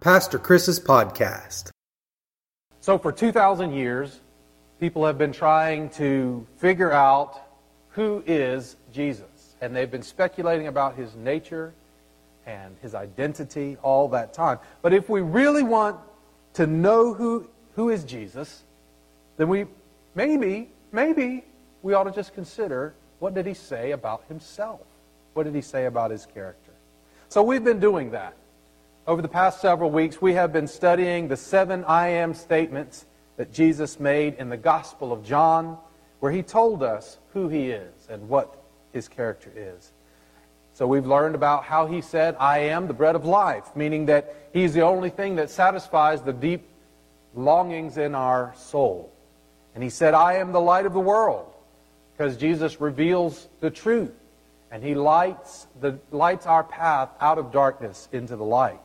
Pastor Chris's podcast. So, for 2,000 years, people have been trying to figure out who is Jesus. And they've been speculating about his nature and his identity all that time. But if we really want to know who, who is Jesus, then we maybe, maybe we ought to just consider what did he say about himself? What did he say about his character? So we've been doing that. Over the past several weeks, we have been studying the seven I am statements that Jesus made in the Gospel of John, where he told us who he is and what his character is. So we've learned about how he said, I am the bread of life, meaning that he's the only thing that satisfies the deep longings in our soul. And he said, I am the light of the world, because Jesus reveals the truth. And he lights, the, lights our path out of darkness into the light.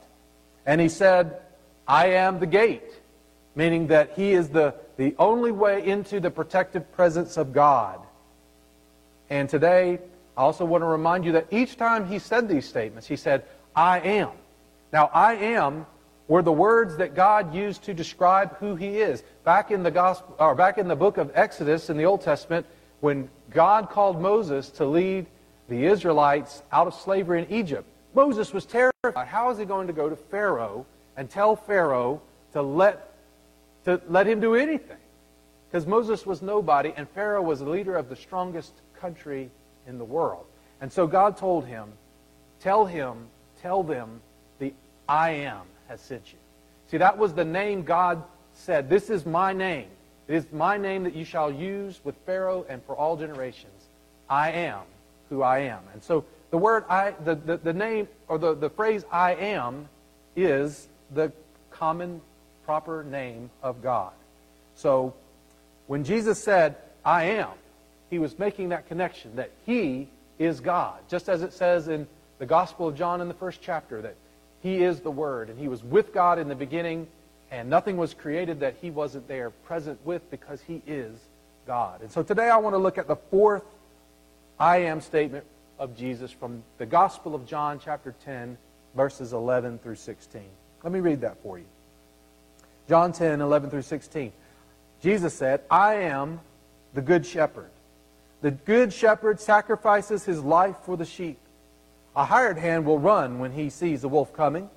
And he said, I am the gate, meaning that he is the, the only way into the protective presence of God. And today, I also want to remind you that each time he said these statements, he said, I am. Now, I am were the words that God used to describe who he is. Back in the gospel or back in the book of Exodus in the Old Testament, when God called Moses to lead the Israelites out of slavery in Egypt, Moses was terrified. How is he going to go to Pharaoh and tell Pharaoh to let, to let him do anything? Because Moses was nobody, and Pharaoh was the leader of the strongest country in the world. And so God told him, Tell him, tell them, the I am has sent you. See, that was the name God said, This is my name. It is my name that you shall use with Pharaoh and for all generations. I am who I am. And so the word I, the, the, the name, or the, the phrase I am is the common, proper name of God. So when Jesus said, I am, he was making that connection that he is God. Just as it says in the Gospel of John in the first chapter that he is the Word and he was with God in the beginning and nothing was created that he wasn't there present with because he is God. And so today I want to look at the fourth I am statement of Jesus from the Gospel of John, chapter 10, verses 11 through 16. Let me read that for you. John 10, 11 through 16. Jesus said, I am the good shepherd. The good shepherd sacrifices his life for the sheep. A hired hand will run when he sees a wolf coming.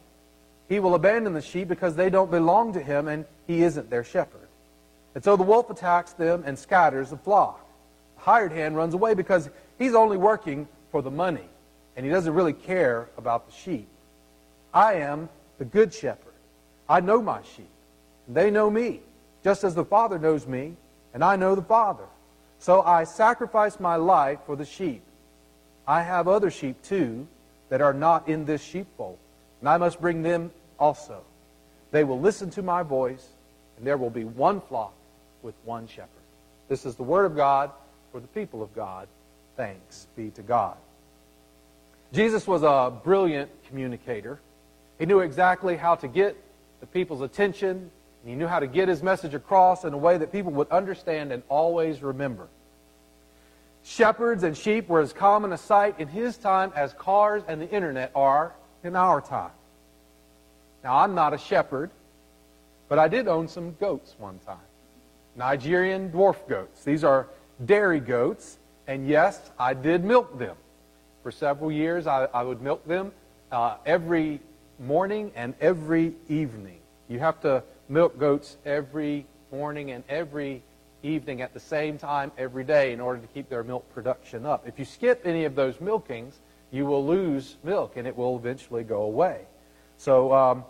He will abandon the sheep because they don't belong to him and he isn't their shepherd. And so the wolf attacks them and scatters the flock. The hired hand runs away because he's only working for the money, and he doesn't really care about the sheep. I am the good shepherd. I know my sheep, and they know me, just as the Father knows me, and I know the Father. So I sacrifice my life for the sheep. I have other sheep too that are not in this sheepfold, and I must bring them also. They will listen to my voice, and there will be one flock with one shepherd. This is the word of God for the people of God. Thanks be to God. Jesus was a brilliant communicator. He knew exactly how to get the people's attention, he knew how to get his message across in a way that people would understand and always remember. Shepherds and sheep were as common a sight in his time as cars and the internet are in our time. Now, I'm not a shepherd, but I did own some goats one time. Nigerian dwarf goats. These are dairy goats and yes, I did milk them. For several years, I, I would milk them uh, every morning and every evening. You have to milk goats every morning and every evening at the same time every day in order to keep their milk production up. If you skip any of those milkings, you will lose milk and it will eventually go away. So um,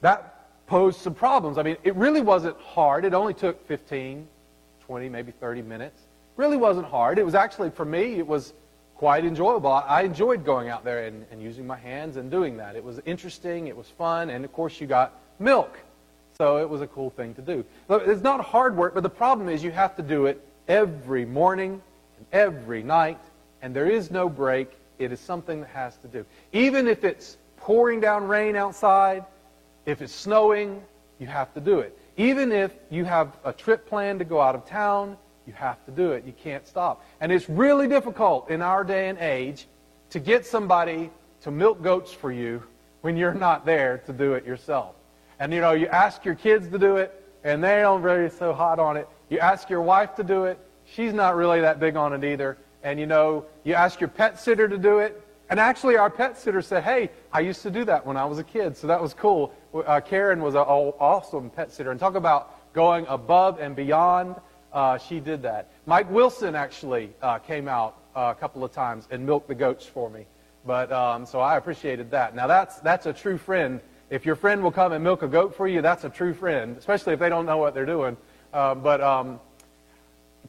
that posed some problems. I mean, it really wasn't hard. It only took 15, 20, maybe 30 minutes really wasn't hard. It was actually, for me, it was quite enjoyable. I enjoyed going out there and, and using my hands and doing that. It was interesting, it was fun, and of course, you got milk. So it was a cool thing to do. It's not hard work, but the problem is you have to do it every morning and every night, and there is no break. It is something that has to do. Even if it's pouring down rain outside, if it's snowing, you have to do it. Even if you have a trip planned to go out of town, you have to do it. You can't stop. And it's really difficult in our day and age to get somebody to milk goats for you when you're not there to do it yourself. And you know, you ask your kids to do it, and they don't really so hot on it. You ask your wife to do it, she's not really that big on it either. And you know, you ask your pet sitter to do it, and actually our pet sitter said, "Hey, I used to do that when I was a kid, so that was cool." Uh, Karen was an awesome pet sitter, and talk about going above and beyond. Uh, she did that. Mike Wilson actually uh, came out uh, a couple of times and milked the goats for me. But um, so I appreciated that. Now that's that's a true friend. If your friend will come and milk a goat for you, that's a true friend, especially if they don't know what they're doing. Uh, but um,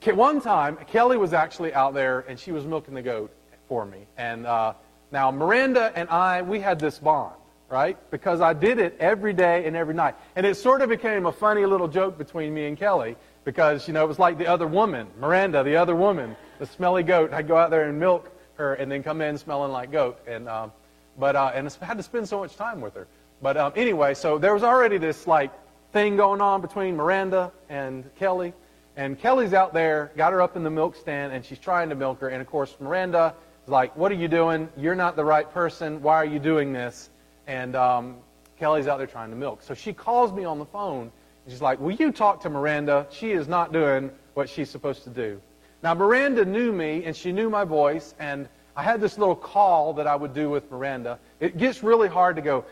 one time, Kelly was actually out there and she was milking the goat for me. And uh, now Miranda and I, we had this bond right? Because I did it every day and every night. And it sort of became a funny little joke between me and Kelly because, you know, it was like the other woman, Miranda, the other woman, the smelly goat. I'd go out there and milk her and then come in smelling like goat. And, um, but, uh, and I had to spend so much time with her. But um, anyway, so there was already this, like, thing going on between Miranda and Kelly. And Kelly's out there, got her up in the milk stand, and she's trying to milk her. And of course, Miranda is like, What are you doing? You're not the right person. Why are you doing this? and um, Kelly's out there trying to milk. So she calls me on the phone, she's like, Will you talk to Miranda? She is not doing what she's supposed to do. Now, Miranda knew me, and she knew my voice, and I had this little call that I would do with Miranda. It gets really hard to go,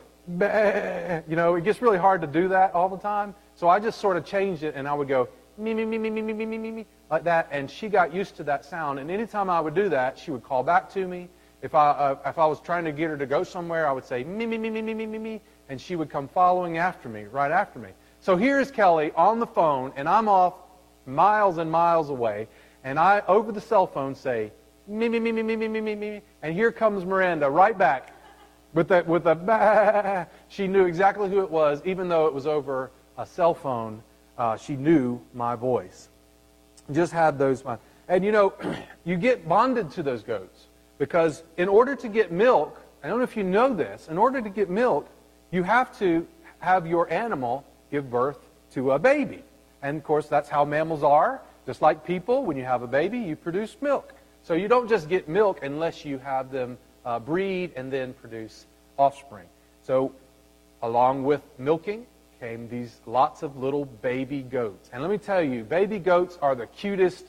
you know, it gets really hard to do that all the time. So I just sort of changed it, and I would go, me, me, me, me, me, me, me, me, me, me, like that. And she got used to that sound. And anytime I would do that, she would call back to me. If I, uh, if I was trying to get her to go somewhere, I would say, me, me, me, me, me, me, me, me, and she would come following after me, right after me. So here's Kelly on the phone, and I'm off miles and miles away, and I, over the cell phone, say, me, me, me, me, me, me, me, me, me, and here comes Miranda right back with a, with the, bah. she knew exactly who it was, even though it was over a cell phone. Uh, she knew my voice. Just had those, and you know, you get bonded to those goats. Because in order to get milk, I don't know if you know this, in order to get milk, you have to have your animal give birth to a baby. And of course, that's how mammals are. Just like people, when you have a baby, you produce milk. So you don't just get milk unless you have them uh, breed and then produce offspring. So along with milking came these lots of little baby goats. And let me tell you, baby goats are the cutest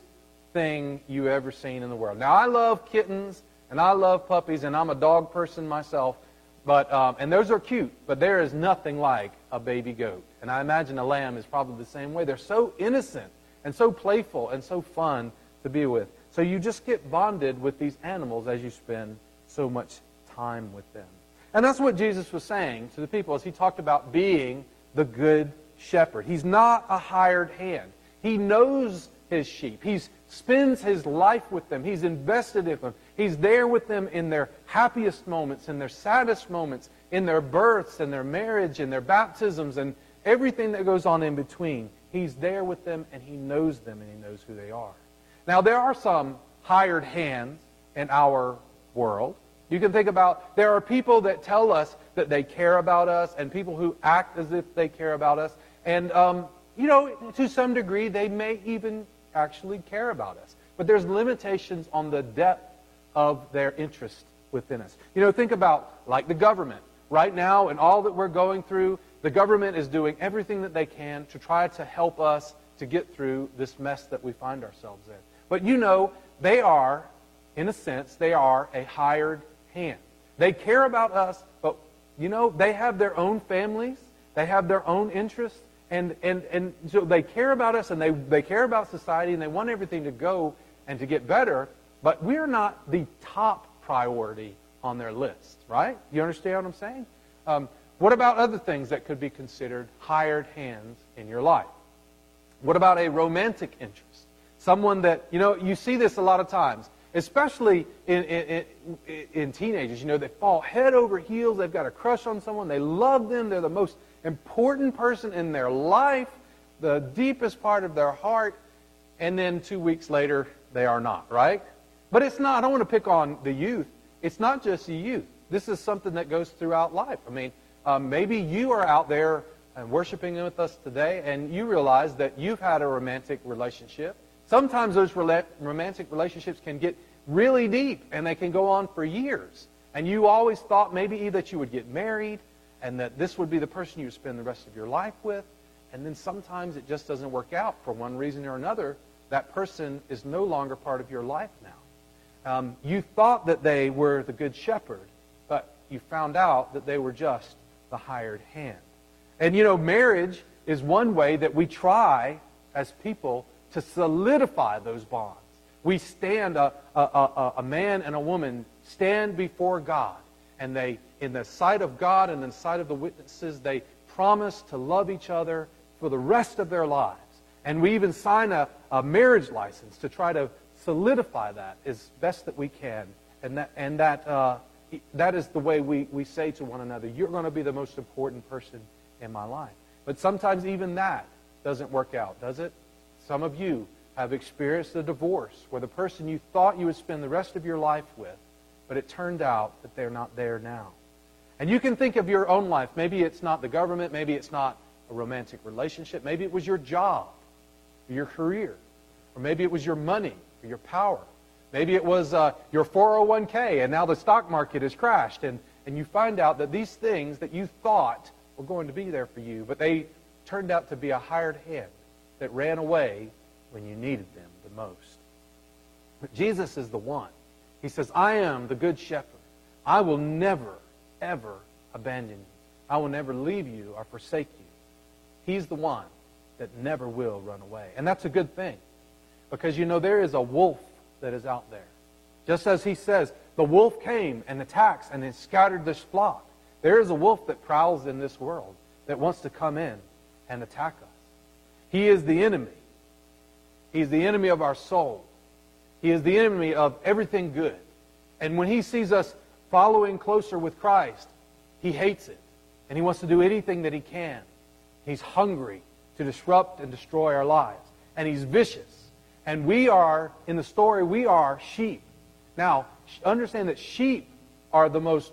thing you ever seen in the world. Now I love kittens and I love puppies, and I'm a dog person myself. But um, and those are cute, but there is nothing like a baby goat. And I imagine a lamb is probably the same way. They're so innocent and so playful and so fun to be with. So you just get bonded with these animals as you spend so much time with them. And that's what Jesus was saying to the people as he talked about being the good shepherd. He's not a hired hand. He knows his sheep. He spends his life with them. He's invested in them. He's there with them in their happiest moments, in their saddest moments, in their births and their marriage and their baptisms and everything that goes on in between. He's there with them and he knows them and he knows who they are. Now, there are some hired hands in our world. You can think about there are people that tell us that they care about us and people who act as if they care about us. And, um, you know, to some degree, they may even actually care about us. But there's limitations on the depth of their interest within us. You know, think about like the government. Right now, in all that we're going through, the government is doing everything that they can to try to help us to get through this mess that we find ourselves in. But you know, they are, in a sense, they are a hired hand. They care about us, but you know, they have their own families, they have their own interests, and, and, and so they care about us and they, they care about society and they want everything to go and to get better, but we're not the top priority on their list, right? You understand what I'm saying? Um, what about other things that could be considered hired hands in your life? What about a romantic interest? Someone that, you know, you see this a lot of times, especially in, in, in, in teenagers. You know, they fall head over heels. They've got a crush on someone. They love them. They're the most important person in their life, the deepest part of their heart, and then two weeks later, they are not, right? But it's not, I don't want to pick on the youth. It's not just you. This is something that goes throughout life. I mean, um, maybe you are out there and worshiping with us today, and you realize that you've had a romantic relationship. Sometimes those romantic relationships can get really deep, and they can go on for years. And you always thought maybe that you would get married and that this would be the person you would spend the rest of your life with. And then sometimes it just doesn't work out for one reason or another. That person is no longer part of your life now. Um, you thought that they were the good shepherd, but you found out that they were just the hired hand. And you know, marriage is one way that we try as people to solidify those bonds. We stand, a, a, a, a man and a woman stand before God, and they, in the sight of God and in the sight of the witnesses, they promise to love each other for the rest of their lives. And we even sign a, a marriage license to try to solidify that as best that we can. And that, and that, uh, that is the way we, we say to one another, you're going to be the most important person in my life. But sometimes even that doesn't work out, does it? Some of you have experienced a divorce where the person you thought you would spend the rest of your life with, but it turned out that they're not there now. And you can think of your own life. Maybe it's not the government, maybe it's not a romantic relationship, maybe it was your job, your career, or maybe it was your money, your power. Maybe it was uh, your 401k, and now the stock market has crashed, and, and you find out that these things that you thought were going to be there for you, but they turned out to be a hired hand that ran away when you needed them the most. But Jesus is the one. He says, I am the good shepherd. I will never, ever abandon you. I will never leave you or forsake you. He's the one that never will run away. And that's a good thing. Because, you know, there is a wolf that is out there. Just as he says, the wolf came and attacks and it scattered this flock. There is a wolf that prowls in this world that wants to come in and attack us. He is the enemy. He's the enemy of our soul. He is the enemy of everything good. And when he sees us following closer with Christ, he hates it. And he wants to do anything that he can. He's hungry to disrupt and destroy our lives. And he's vicious. And we are, in the story, we are sheep. Now, understand that sheep are the most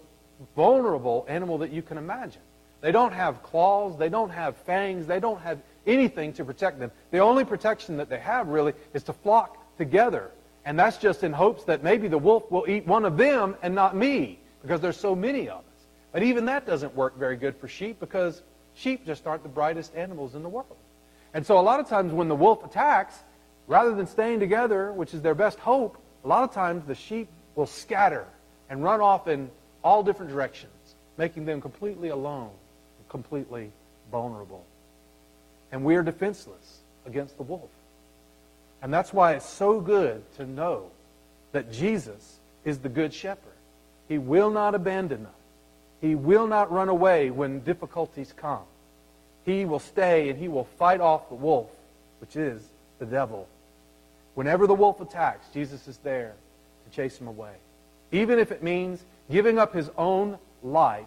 vulnerable animal that you can imagine. They don't have claws, they don't have fangs, they don't have anything to protect them. The only protection that they have really is to flock together. And that's just in hopes that maybe the wolf will eat one of them and not me, because there's so many of us. But even that doesn't work very good for sheep because sheep just aren't the brightest animals in the world. And so a lot of times when the wolf attacks, rather than staying together, which is their best hope, a lot of times the sheep will scatter and run off in all different directions, making them completely alone, completely vulnerable and we are defenseless against the wolf. And that's why it's so good to know that Jesus is the good shepherd. He will not abandon us. He will not run away when difficulties come. He will stay and he will fight off the wolf, which is the devil. Whenever the wolf attacks, Jesus is there to chase him away. Even if it means giving up his own life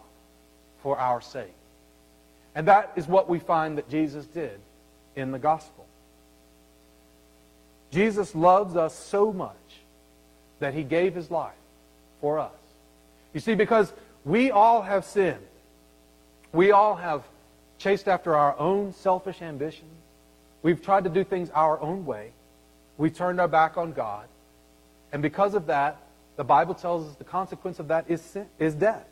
for our sake. And that is what we find that Jesus did in the gospel. Jesus loves us so much that he gave his life for us. You see, because we all have sinned. We all have chased after our own selfish ambitions. We've tried to do things our own way. We turned our back on God. And because of that, the Bible tells us the consequence of that is, sin, is death.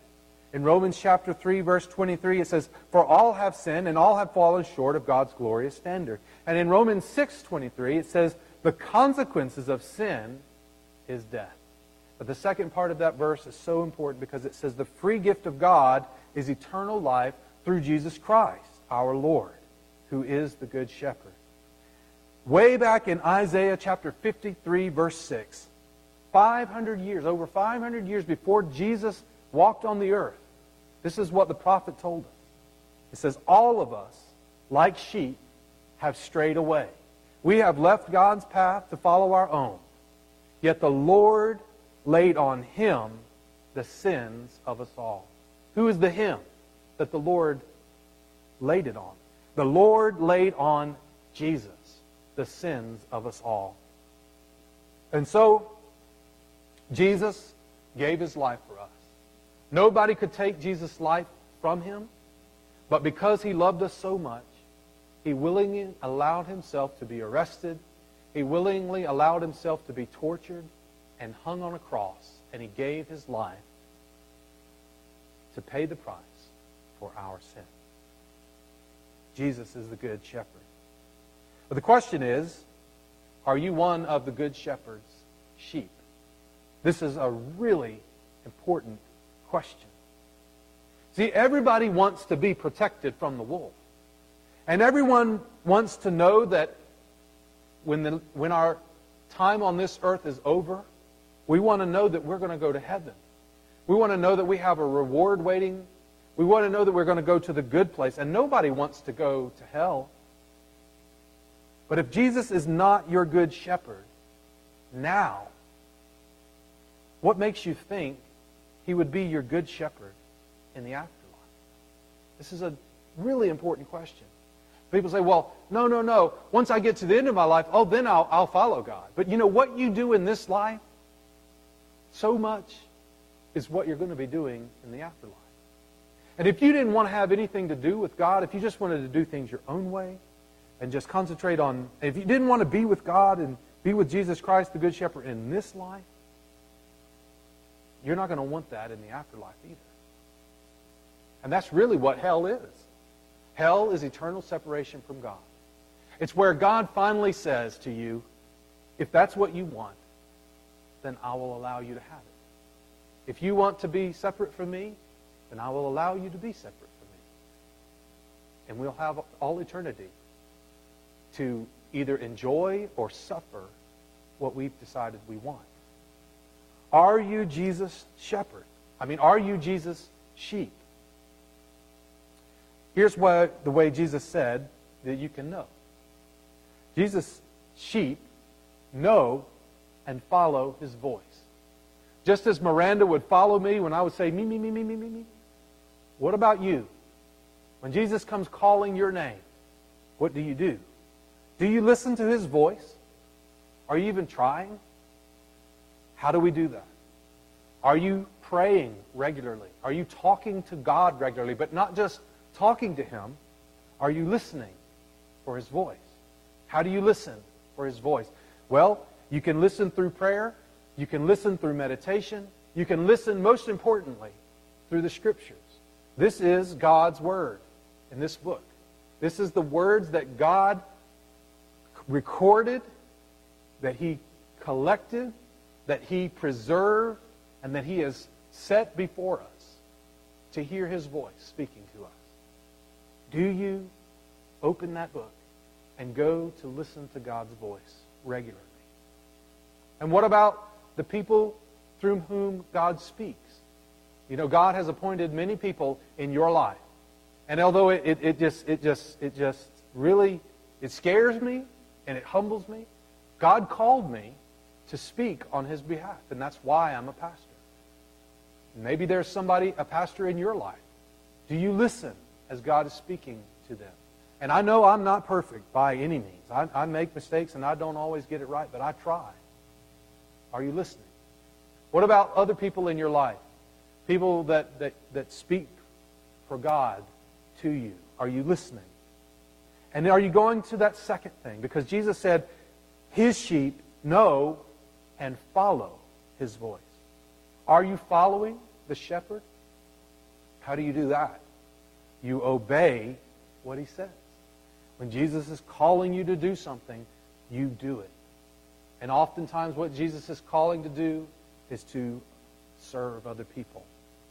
In Romans chapter 3, verse 23, it says, For all have sinned and all have fallen short of God's glorious standard. And in Romans 6, 23, it says, The consequences of sin is death. But the second part of that verse is so important because it says, The free gift of God is eternal life through Jesus Christ, our Lord, who is the Good Shepherd. Way back in Isaiah chapter 53, verse 6, 500 years, over 500 years before Jesus walked on the earth, this is what the prophet told us. It says, All of us, like sheep, have strayed away. We have left God's path to follow our own. Yet the Lord laid on him the sins of us all. Who is the him that the Lord laid it on? The Lord laid on Jesus the sins of us all. And so, Jesus gave his life for us. Nobody could take Jesus' life from him, but because he loved us so much, he willingly allowed himself to be arrested. He willingly allowed himself to be tortured and hung on a cross, and he gave his life to pay the price for our sin. Jesus is the good shepherd. But the question is, are you one of the good shepherd's sheep? This is a really important question. See, everybody wants to be protected from the wolf. And everyone wants to know that when, the, when our time on this earth is over, we want to know that we're going to go to heaven. We want to know that we have a reward waiting. We want to know that we're going to go to the good place. And nobody wants to go to hell. But if Jesus is not your good shepherd now, what makes you think he would be your good shepherd in the afterlife? This is a really important question. People say, well, no, no, no. Once I get to the end of my life, oh, then I'll, I'll follow God. But you know what you do in this life? So much is what you're going to be doing in the afterlife. And if you didn't want to have anything to do with God, if you just wanted to do things your own way and just concentrate on, if you didn't want to be with God and be with Jesus Christ, the Good Shepherd, in this life, you're not going to want that in the afterlife either. And that's really what hell is. Hell is eternal separation from God. It's where God finally says to you, if that's what you want, then I will allow you to have it. If you want to be separate from me, then I will allow you to be separate from me. And we'll have all eternity to either enjoy or suffer what we've decided we want. Are you Jesus' shepherd? I mean, are you Jesus' sheep? Here's what the way Jesus said that you can know. Jesus' sheep know and follow his voice. Just as Miranda would follow me when I would say, me, me, me, me, me, me, me. What about you? When Jesus comes calling your name, what do you do? Do you listen to his voice? Are you even trying? How do we do that? Are you praying regularly? Are you talking to God regularly, but not just talking to him? Are you listening for his voice? How do you listen for his voice? Well, you can listen through prayer. You can listen through meditation. You can listen, most importantly, through the Scriptures. This is God's Word in this book. This is the words that God recorded, that He collected, that He preserved, and that He has set before us to hear His voice speaking to us. Do you open that book and go to listen to God's voice regularly? And what about the people through whom God speaks? You know, God has appointed many people in your life. And although it, it, it, just it just it just really it scares me and it humbles me, God called me to speak on his behalf, and that's why I'm a pastor. Maybe there's somebody, a pastor in your life. Do you listen as God is speaking to them? And I know I'm not perfect by any means. I, I make mistakes and I don't always get it right, but I try. Are you listening? What about other people in your life? People that, that, that speak for God to you. Are you listening? And are you going to that second thing? Because Jesus said, His sheep know and follow His voice. Are you following the shepherd? How do you do that? You obey what He says. When Jesus is calling you to do something, you do it. And oftentimes, what Jesus is calling to do is to serve other people,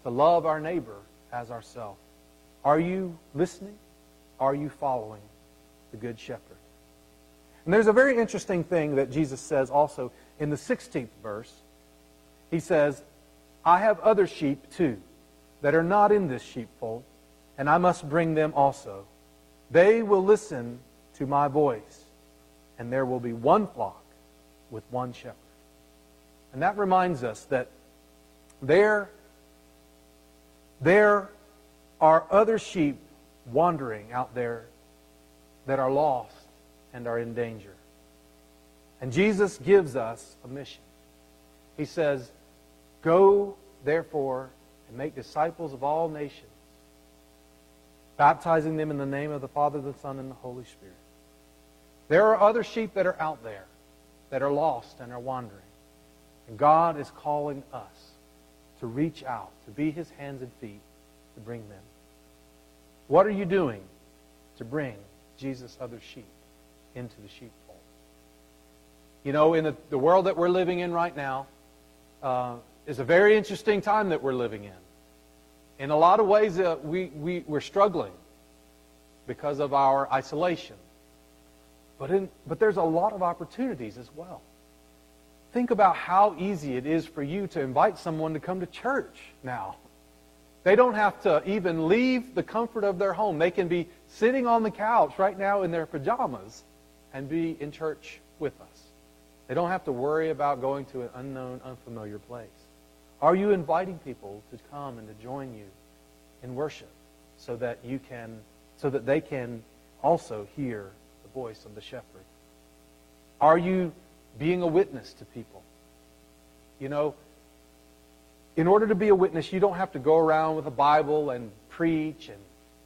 to love our neighbor as ourselves. Are you listening? Are you following the Good Shepherd? And there's a very interesting thing that Jesus says also in the 16th verse. He says, I have other sheep too that are not in this sheepfold, and I must bring them also. They will listen to my voice, and there will be one flock with one shepherd. And that reminds us that there, there are other sheep wandering out there that are lost and are in danger. And Jesus gives us a mission. He says, Go, therefore, and make disciples of all nations, baptizing them in the name of the Father, the Son, and the Holy Spirit. There are other sheep that are out there that are lost and are wandering. And God is calling us to reach out, to be his hands and feet, to bring them? What are you doing to bring Jesus' other sheep into the sheepfold? You know, in the, the world that we're living in right now, uh, is a very interesting time that we're living in. In a lot of ways, uh, we, we, we're struggling because of our isolation. But, in, but there's a lot of opportunities as well. Think about how easy it is for you to invite someone to come to church now. They don't have to even leave the comfort of their home. They can be sitting on the couch right now in their pajamas and be in church with us. They don't have to worry about going to an unknown, unfamiliar place. Are you inviting people to come and to join you in worship so that you can so that they can also hear the voice of the shepherd? Are you being a witness to people? You know, in order to be a witness, you don't have to go around with a Bible and preach and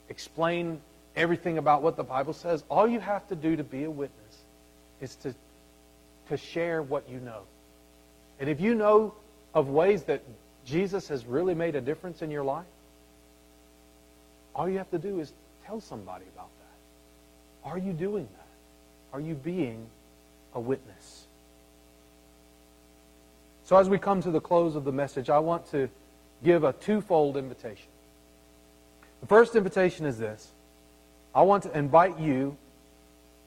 explain everything about what the Bible says. All you have to do to be a witness is to, to share what you know. And if you know of ways that Jesus has really made a difference in your life, all you have to do is tell somebody about that. Are you doing that? Are you being a witness? So, as we come to the close of the message, I want to give a twofold invitation. The first invitation is this I want to invite you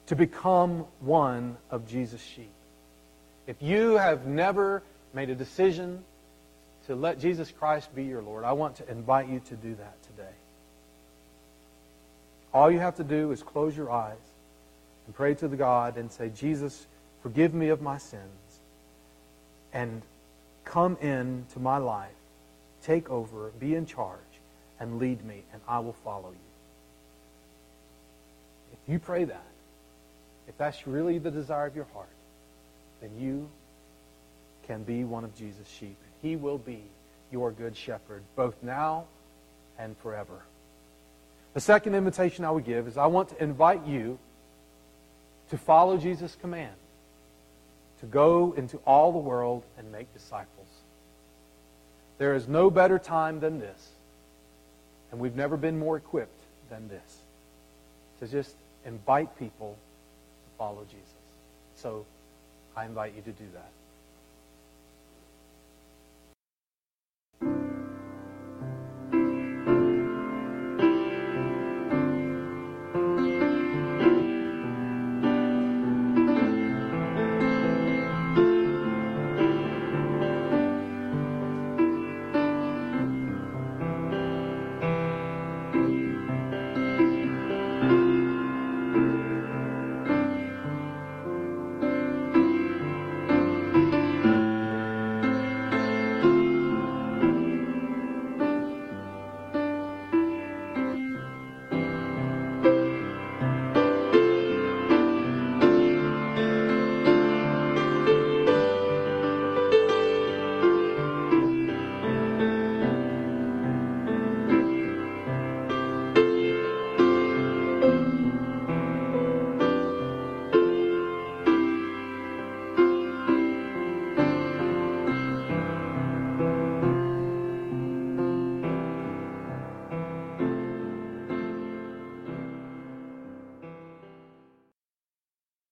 to become one of Jesus' sheep. If you have never made a decision to let Jesus Christ be your Lord, I want to invite you to do that today. All you have to do is close your eyes and pray to the God and say, Jesus, forgive me of my sins and come into my life, take over, be in charge, and lead me, and I will follow you. You pray that, if that's really the desire of your heart, then you can be one of Jesus' sheep. He will be your good shepherd, both now and forever. The second invitation I would give is I want to invite you to follow Jesus' command to go into all the world and make disciples. There is no better time than this, and we've never been more equipped than this to just invite people to follow Jesus. So I invite you to do that.